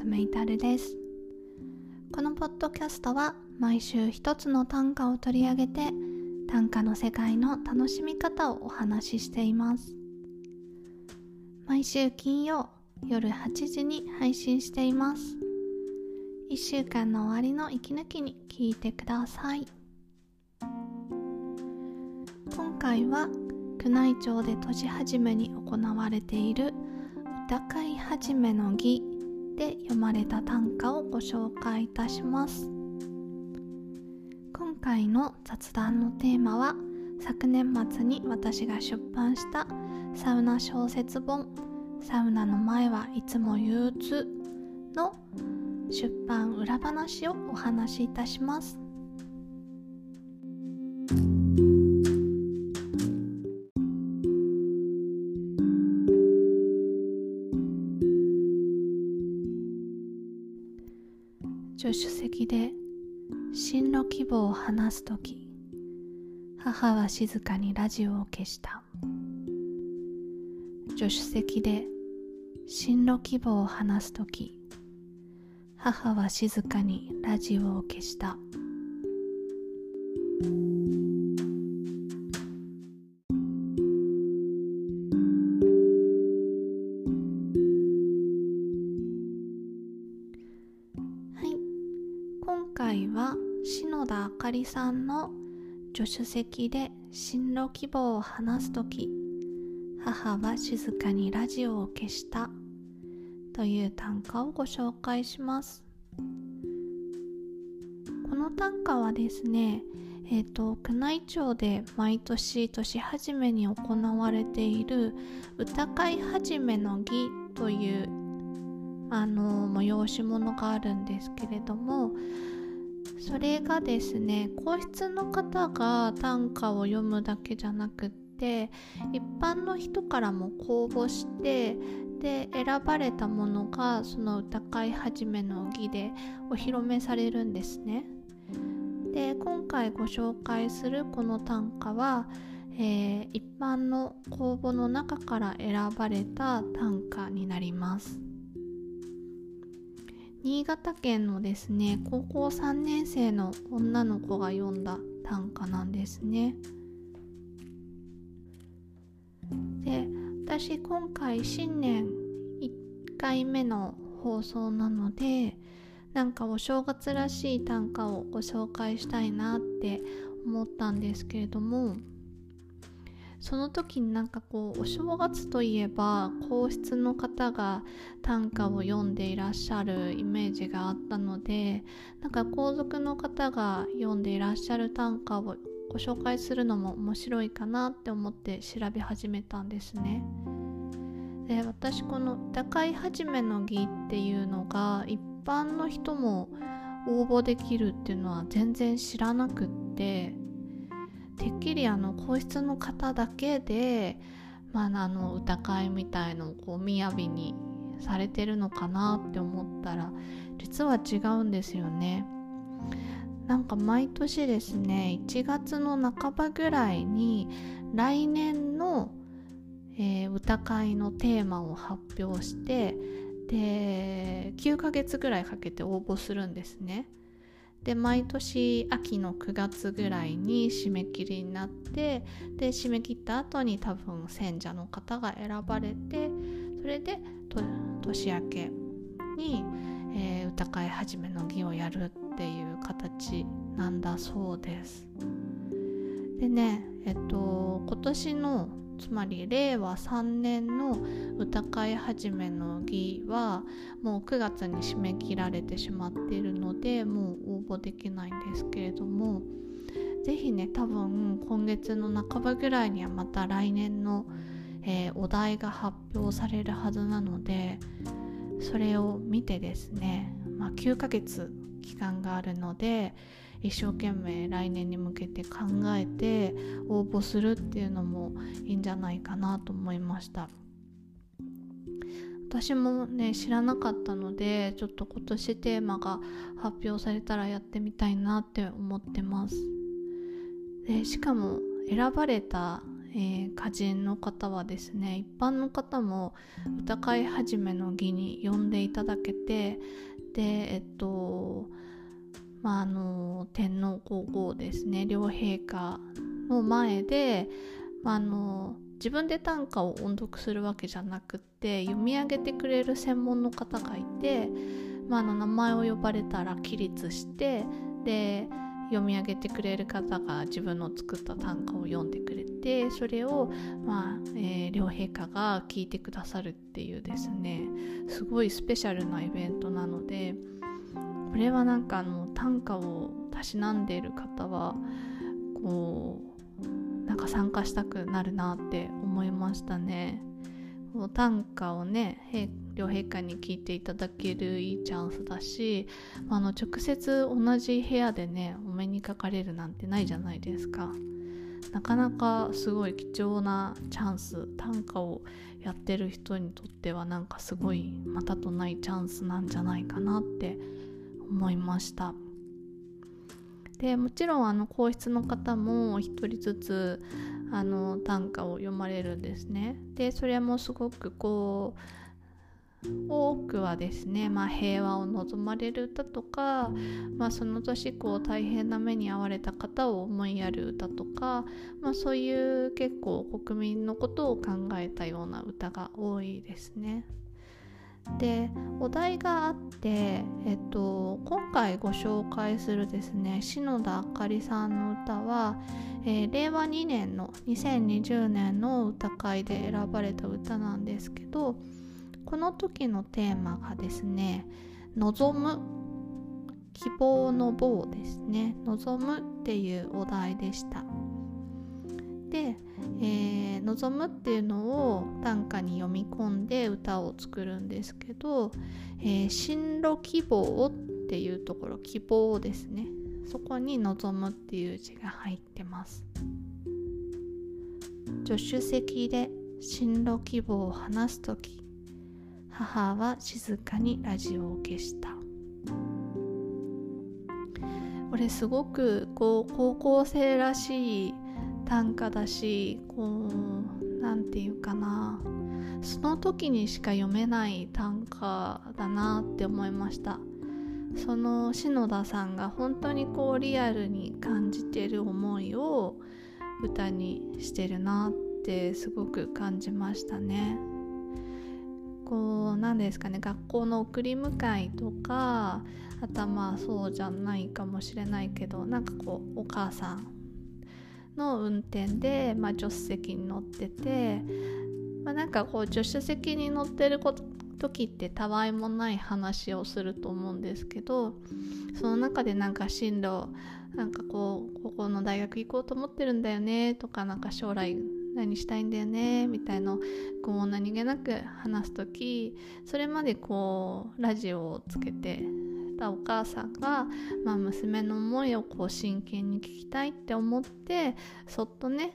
夏目いたるです。このポッドキャストは毎週一つの短歌を取り上げて短歌の世界の楽しみ方をお話ししています。毎週金曜夜8時に配信しています。1週間の終わりの息抜きに聞いてください。今回は宮内庁で年始めに行われている歌会始めの儀。で読まれた短歌をご紹介いたします。今回の雑談のテーマは昨年末に私が出版したサウナ小説本「サウナの前はいつも憂鬱」の出版裏話をお話しいたします。助手席で進路希望を話す時母は静かにラジオを消した。助手席で進路希望を話す時母は静かにラジオを消した。さんの助手席で進路希望を話す時母は静かにラジオを消したという短歌をご紹介します。この短歌はですねえーと、宮内庁で毎年年始めに行われている歌会始めの儀というあの催し物があるんですけれどもそれがですね皇室の方が短歌を読むだけじゃなくって一般の人からも公募してで選ばれたものがその歌会始めの儀でお披露目されるんですね。で今回ご紹介するこの短歌は、えー、一般の公募の中から選ばれた短歌になります新潟県のですね高校3年生の女の子が読んだ短歌なんですね。で私今回新年1回目の放送なのでなんかお正月らしい短歌をご紹介したいなって思ったんですけれどもその時になんかこうお正月といえば皇室の方が短歌を読んでいらっしゃるイメージがあったのでなんか皇族の方が読んでいらっしゃる短歌をご紹介するのも面白いかなって思って調べ始めたんですね。で私この「歌会始めの儀」っていうのが一般の人も応募できるっていうのは全然知らなくっててっきりあの皇室の方だけで、まあ、あの歌会みたいのをこう雅にされてるのかなって思ったら実は違うんですよね。なんか毎年ですね1月の半ばぐらいに来年の、えー、歌会のテーマを発表してで9ヶ月ぐらいかけて応募するんですねで毎年秋の9月ぐらいに締め切りになってで締め切った後に多分選者の方が選ばれてそれで年明けに、えー、歌会始めの儀をやるっていう形なんだそうです。でねえっと今年のつまり令和3年の歌会始めの儀はもう9月に締め切られてしまっているのでもう応募できないんですけれども是非ね多分今月の半ばぐらいにはまた来年の、えー、お題が発表されるはずなのでそれを見てですね、まあ、9ヶ月期間があるので一生懸命来年に向けて考えて応募するっていうのもいいんじゃないかなと思いました。私もね知らなかったのでちょっと今年テーマが発表されたらやってみたいなって思ってます。でしかも選ばれた、えー、歌人の方はですね一般の方も歌会始めの儀に呼んでいただけてでえっとまああの天皇皇后ですね。両陛下の前で、まあ、あの自分で短歌を音読するわけじゃなくって読み上げてくれる専門の方がいて、まあ、あの名前を呼ばれたら起立してで読み上げてくれる方が自分の作った短歌を読んでくれてそれを、まあえー、両陛下が聞いてくださるっていうですねすごいスペシャルなイベントなのでこれはなんかあの短歌をたしなんでいる方はこうなんか参加したくなるなって思いましたね。こう短歌をね両陛下に聞いていただけるいいチャンスだしあの直接同じ部屋でねお目にかかれるなんてないじゃないですかなかなかすごい貴重なチャンス短歌をやってる人にとってはなんかすごいまたとないチャンスなんじゃないかなって思いましたでもちろんあの皇室の方も一人ずつあの短歌を読まれるんですねでそれもすごくこう多くはですね、まあ、平和を望まれる歌とか、まあ、その年こう大変な目に遭われた方を思いやる歌とか、まあ、そういう結構国民のことを考えたような歌が多いですね。でお題があって、えっと、今回ご紹介するですね篠田あかりさんの歌は、えー、令和2年の2020年の歌会で選ばれた歌なんですけどこの時のテーマがですね望む希望の棒ですね。望むっていうお題でした。で、えー、望むっていうのを短歌に読み込んで歌を作るんですけど、えー、進路希望っていうところ希望ですね。そこに望むっていう字が入ってます。助手席で進路希望を話す時母は静かにラジオを消した。これすごくこう高校生らしい短歌だしこう何て言うかな。その時にしか読めない短歌だなって思いました。その篠田さんが本当にこうリアルに感じてる思いを歌にしてるなってすごく感じましたね。こう何ですかね。学校の送り迎えとかあとはまあそうじゃないかもしれないけどなんかこうお母さんの運転で、まあ、助手席に乗ってて、まあ、なんかこう助手席に乗ってる時ってたわいもない話をすると思うんですけどその中でなんか進路なんかこうここの大学行こうと思ってるんだよねとかなんか将来何したいんだよねみたいのこう何気なく話す時それまでこうラジオをつけてたお母さんが、まあ、娘の思いをこう真剣に聞きたいって思ってそっとね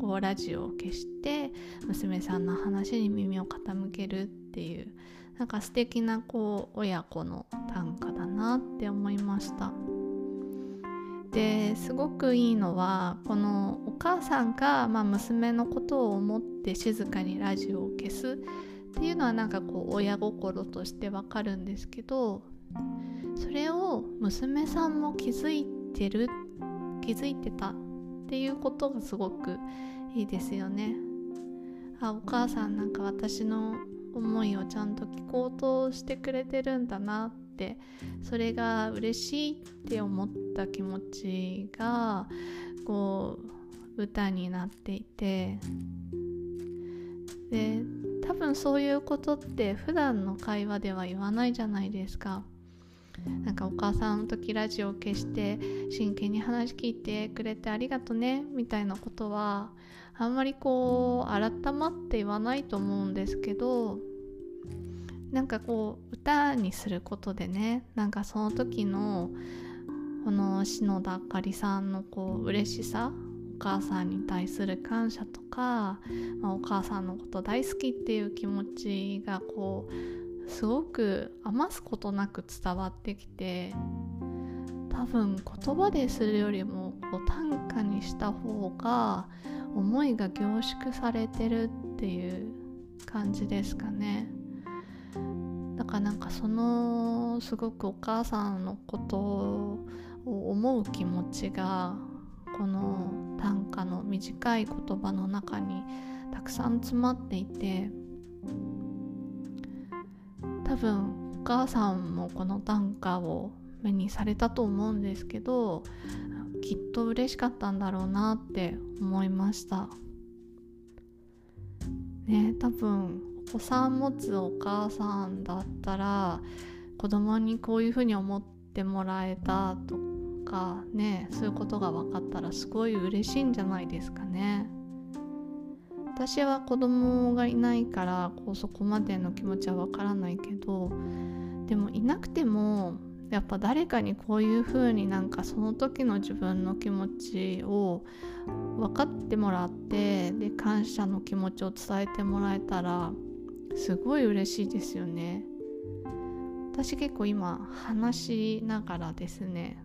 こうラジオを消して娘さんの話に耳を傾けるっていうなんか素敵なこう親子の短歌だなって思いました。ですごくいいのはこのお母さんが、まあ、娘のことを思って静かにラジオを消すっていうのはなんかこう親心としてわかるんですけどそれを娘さんも気づいてる気づいてたっていうことがすごくいいですよね。あお母さんなんか私の思いをちゃんと聞こうとしてくれてるんだなってそれが嬉しいって思った気持ちがこう歌になっていてで多分そういうことって普段の会話では言わないじゃないですか。なんかお母さんの時ラジオを消して真剣に話聞いてくれてありがとねみたいなことはあんまりこう改まって言わないと思うんですけどなんかこう歌にすることでねなんかその時のこの篠田あかりさんのこう嬉しさお母さんに対する感謝とか、まあ、お母さんのこと大好きっていう気持ちがこうすごく余すことなく伝わってきて多分言葉でするよりもこう短歌にした方が思いが凝縮されてるっていう感じですかね。だからなんかそのすごくお母さんのことを思う気持ちがこの短歌の短い言葉の中にたくさん詰まっていて多分お母さんもこの短歌を目にされたと思うんですけどきっと嬉しかったんだろうなって思いました。ね多分お子さん持つお母さんだったら子供にこういうふうに思ってもらえたとかねそういうことが分かったらすごい嬉しいんじゃないですかね。私は子供がいないからこうそこまでの気持ちはわからないけどでもいなくてもやっぱ誰かにこういう風になんかその時の自分の気持ちを分かってもらってで感謝の気持ちを伝えてもらえたらすごい嬉しいですよね。私結構今話しながらですね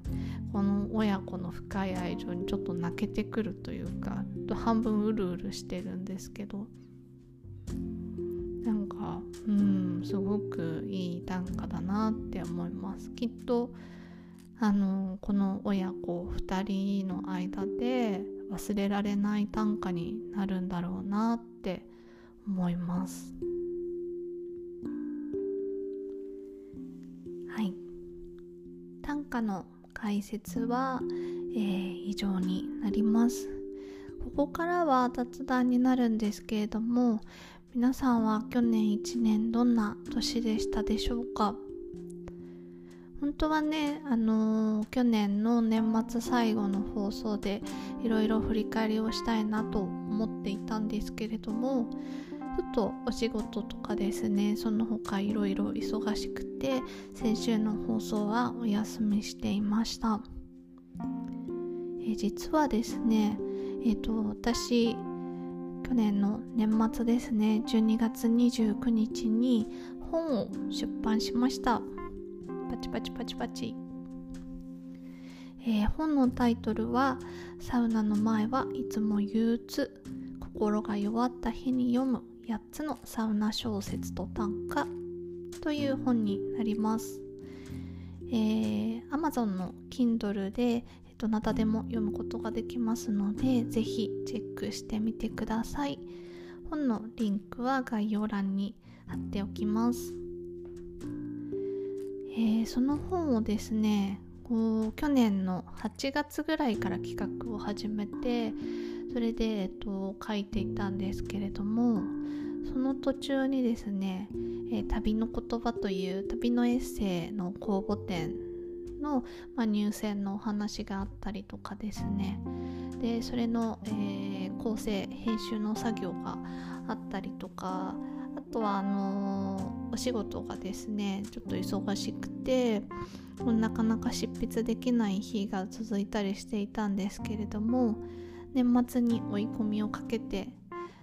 この親子の深い愛情にちょっと泣けてくるというか半分うるうるしてるんですけどなんかうんすごくいい短歌だなって思いますきっとあのこの親子2人の間で忘れられない短歌になるんだろうなって思います。はい。短歌の解説は、えー、以上になります。ここからは雑談になるんですけれども皆さんは去年1年どんな年でしたでしょうか？本当はね、あのー、去年の年末最後の放送でいろいろ振り返りをしたいなと思っていたんですけれどもちょっとお仕事とかですねその他いろいろ忙しくて先週の放送はお休みしていました、え実はですねえっ、ー、と私去年の年末ですね12月29日に本を出版しました。パチパチパチパチ。えー、本のタイトルは「サウナの前はいつも憂鬱心が弱った日に読む。8つのサウナ小説と短歌という本になります。えー、Amazon の Kindle で、えどなたでも読むことができますので、ぜひチェックしてみてください。本のリンクは概要欄に貼っておきます。えー、その本をですねこう去年の8月ぐらいから企画を始めてそれで、えっと、書いていたんですけれどもその途中にですね「えー、旅の言葉」という旅のエッセイの公募展の、まあ、入選のお話があったりとかですね。でそれの、えー、構成編集の作業があったりとかあとはあのー、お仕事がですねちょっと忙しくてなかなか執筆できない日が続いたりしていたんですけれども年末に追い込みをかけて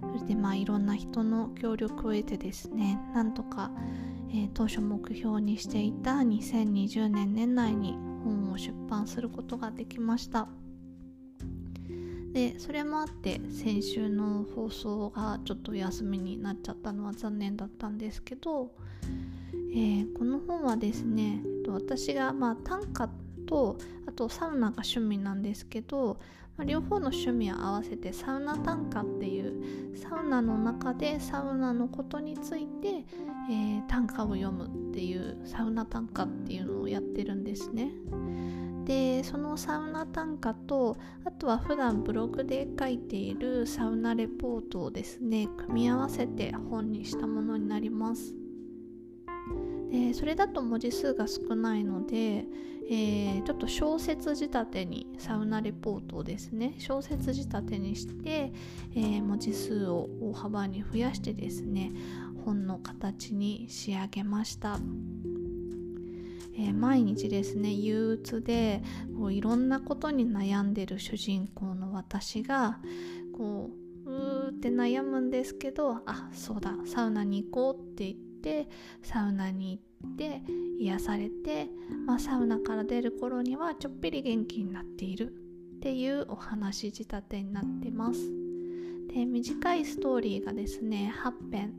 それでまあいろんな人の協力を得てですねなんとか、えー、当初目標にしていた2020年年内に本を出版することができました。でそれもあって先週の放送がちょっとお休みになっちゃったのは残念だったんですけど、えー、この本はですね私がまあ短歌ととサウナが趣味なんですけどまあ、両方の趣味を合わせてサウナ短歌っていうサウナの中でサウナのことについて、えー、短歌を読むっていうサウナ短歌っていうのをやってるんですね。でそのサウナ短歌とあとは普段ブログで書いているサウナレポートをですね組み合わせて本にしたものになります。でそれだと文字数が少ないので、えー、ちょっと小説仕立てにサウナレポートをですね小説仕立てにして、えー、文字数を大幅に増やしてですね本の形に仕上げました。えー、毎日ですね憂鬱でこういろんなことに悩んでる主人公の私がこううーって悩むんですけどあそうだサウナに行こうって言ってサウナに行って癒されて、まあ、サウナから出る頃にはちょっぴり元気になっているっていうお話仕立てになってます。で短いストーリーがですね8編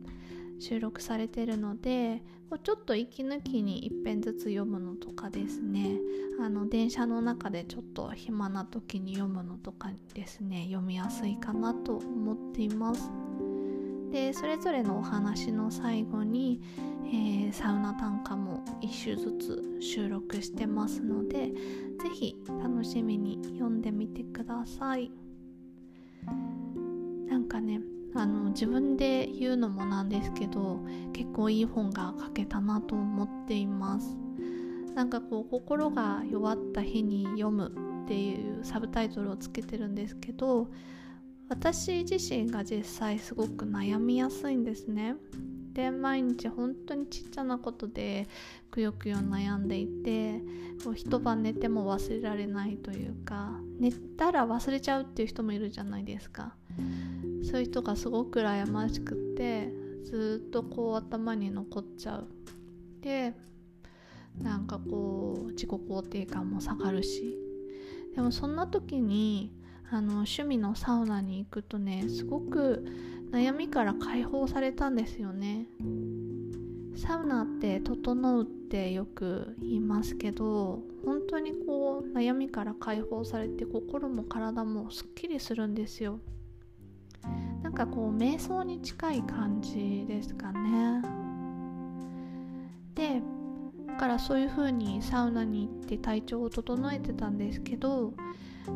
収録されてるのでちょっと息抜きに1編ずつ読むのとかですね。あの電車の中でちょっと暇な時に読むのとかですね読みやすいかなと思っています。でそれぞれのお話の最後に、えー、サウナ短歌も1首ずつ収録してますので是非楽しみに読んでみてください。なんかねあの自分で言うのもなんですけど結構いい本が書けたなと思っています。なんかこう心が弱った日に読むっていうサブタイトルをつけてるんですけど私自身が実際すごく悩みやすいんですね。で毎日本当にちっちゃなことでくよくよ悩んでいてこう一晩寝ても忘れられないというか寝たら忘れちゃうっていう人もいるじゃないですか。そういう人がすごく羨ましくってずっとこう頭に残っちゃう。でなんかこう自己肯定感も下がるし。でもそんな時にあの趣味のサウナに行くとねすごく悩みから解放されたんですよね。サウナって整うってよく言いますけど本当にこう悩みから解放されて心も体もすっきりするんですよ。なんかこう瞑想に近い感じですかね。でだからそういう風にサウナに行って体調を整えてたんですけど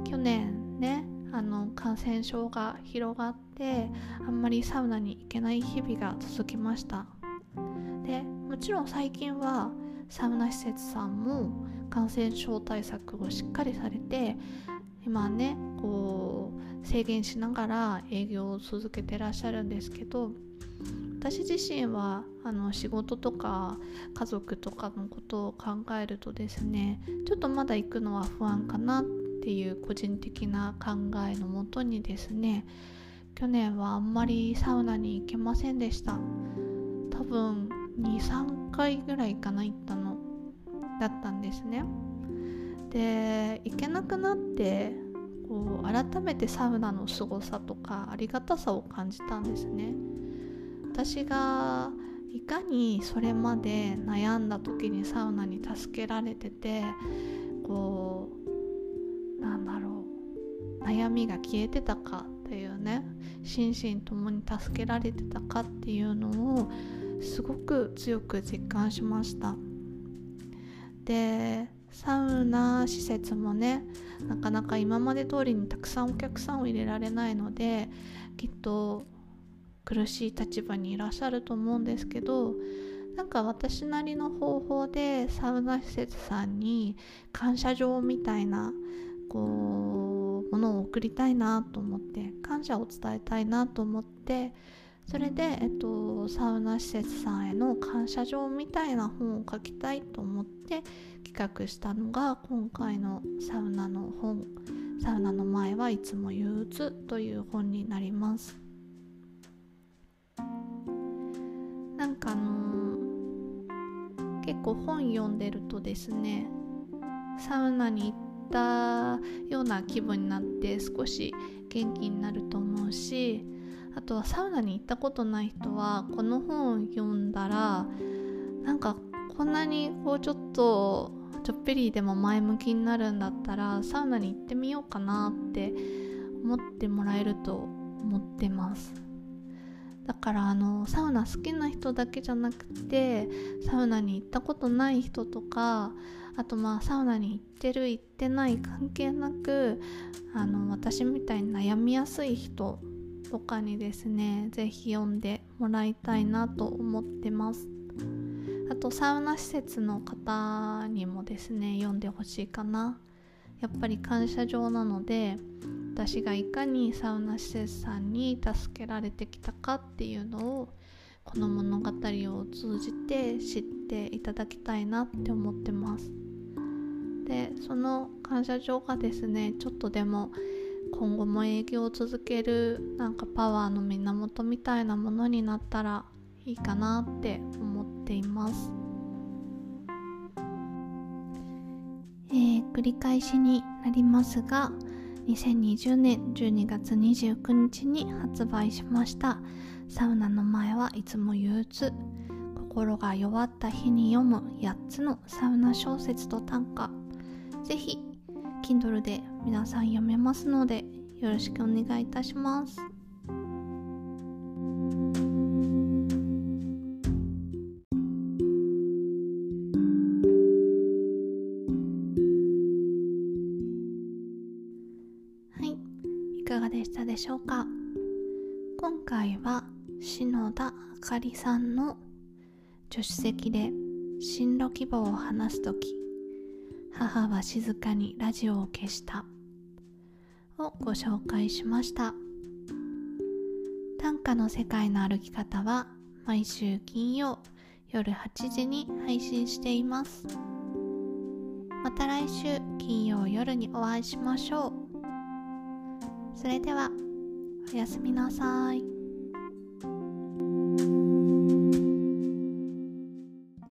去年ねあの感染症が広がってあんまりサウナに行けない日々が続きました。でもちろん最近はサウナ施設さんも感染症対策をしっかりされて今ねこう制限しながら営業を続けてらっしゃるんですけど私自身はあの仕事とか家族とかのことを考えるとですねちょっとまだ行くのは不安かなってていう個人的な考えのもとにですね去年はあんまりサウナに行けませんでした。多分23回ぐらいかな行ったのだったんですね。で行けなくなってこう改めてサウナの凄さとかありがたさを感じたんですね。私がいかにそれまで悩んだ時にサウナに助けられててこうなんだろう。悩みが消えてたかっていうね。心身ともに助けられてたかっていうのをすごく強く実感しました。でサウナ施設もねなかなか今まで通りにたくさんお客さんを入れられないのできっと苦しい立場にいらっしゃると思うんですけどなんか私なりの方法でサウナ施設さんに感謝状みたいなこうものを送りたいなと思って感謝を伝えたいなと思ってそれで、えっと、サウナ施設さんへの感謝状みたいな本を書きたいと思って企画したのが今回のサウナの本「サウナの前はいつも憂鬱」という本になります。なんかあのー、結構本読んでるとですねサウナに行ったような気分になって少し元気になると思うしあとはサウナに行ったことない人はこの本を読んだらなんかこんなにこうちょっとちょっぴりでも前向きになるんだったらサウナに行ってみようかなって思ってもらえると思ってます。だからあのサウナ好きな人だけじゃなくてサウナに行ったことない人とかあとまあサウナに行ってる行ってない関係なくあの私みたいに悩みやすい人とかにですね是非読んでもらいたいなと思ってます。あとサウナ施設の方にもですね読んでほしいかな。やっぱり感謝状なので私がいかにサウナ施設さんに助けられてきたかっていうのをこの物語を通じて知っていただきたいなって思ってます。でその感謝状がですねちょっとでも今後も営業を続けるなんかパワーの源みたいなものになったらいいかなって思っています、繰り返しになりますが、2020年12月29日に発売しました。サウナの前はいつも憂鬱。心が弱った日に読む8つのサウナ小説と短歌。ぜひ Kindle で皆さん読めますのでよろしくお願いいたします。かがでしたでしょうか？今回は篠田あかりさんの助手席で進路希望を話す時母は静かにラジオを消したをご紹介しました。短歌の世界の歩き方は毎週金曜夜8時に配信しています。また来週金曜夜にお会いしましょう。それではおやすみなさい。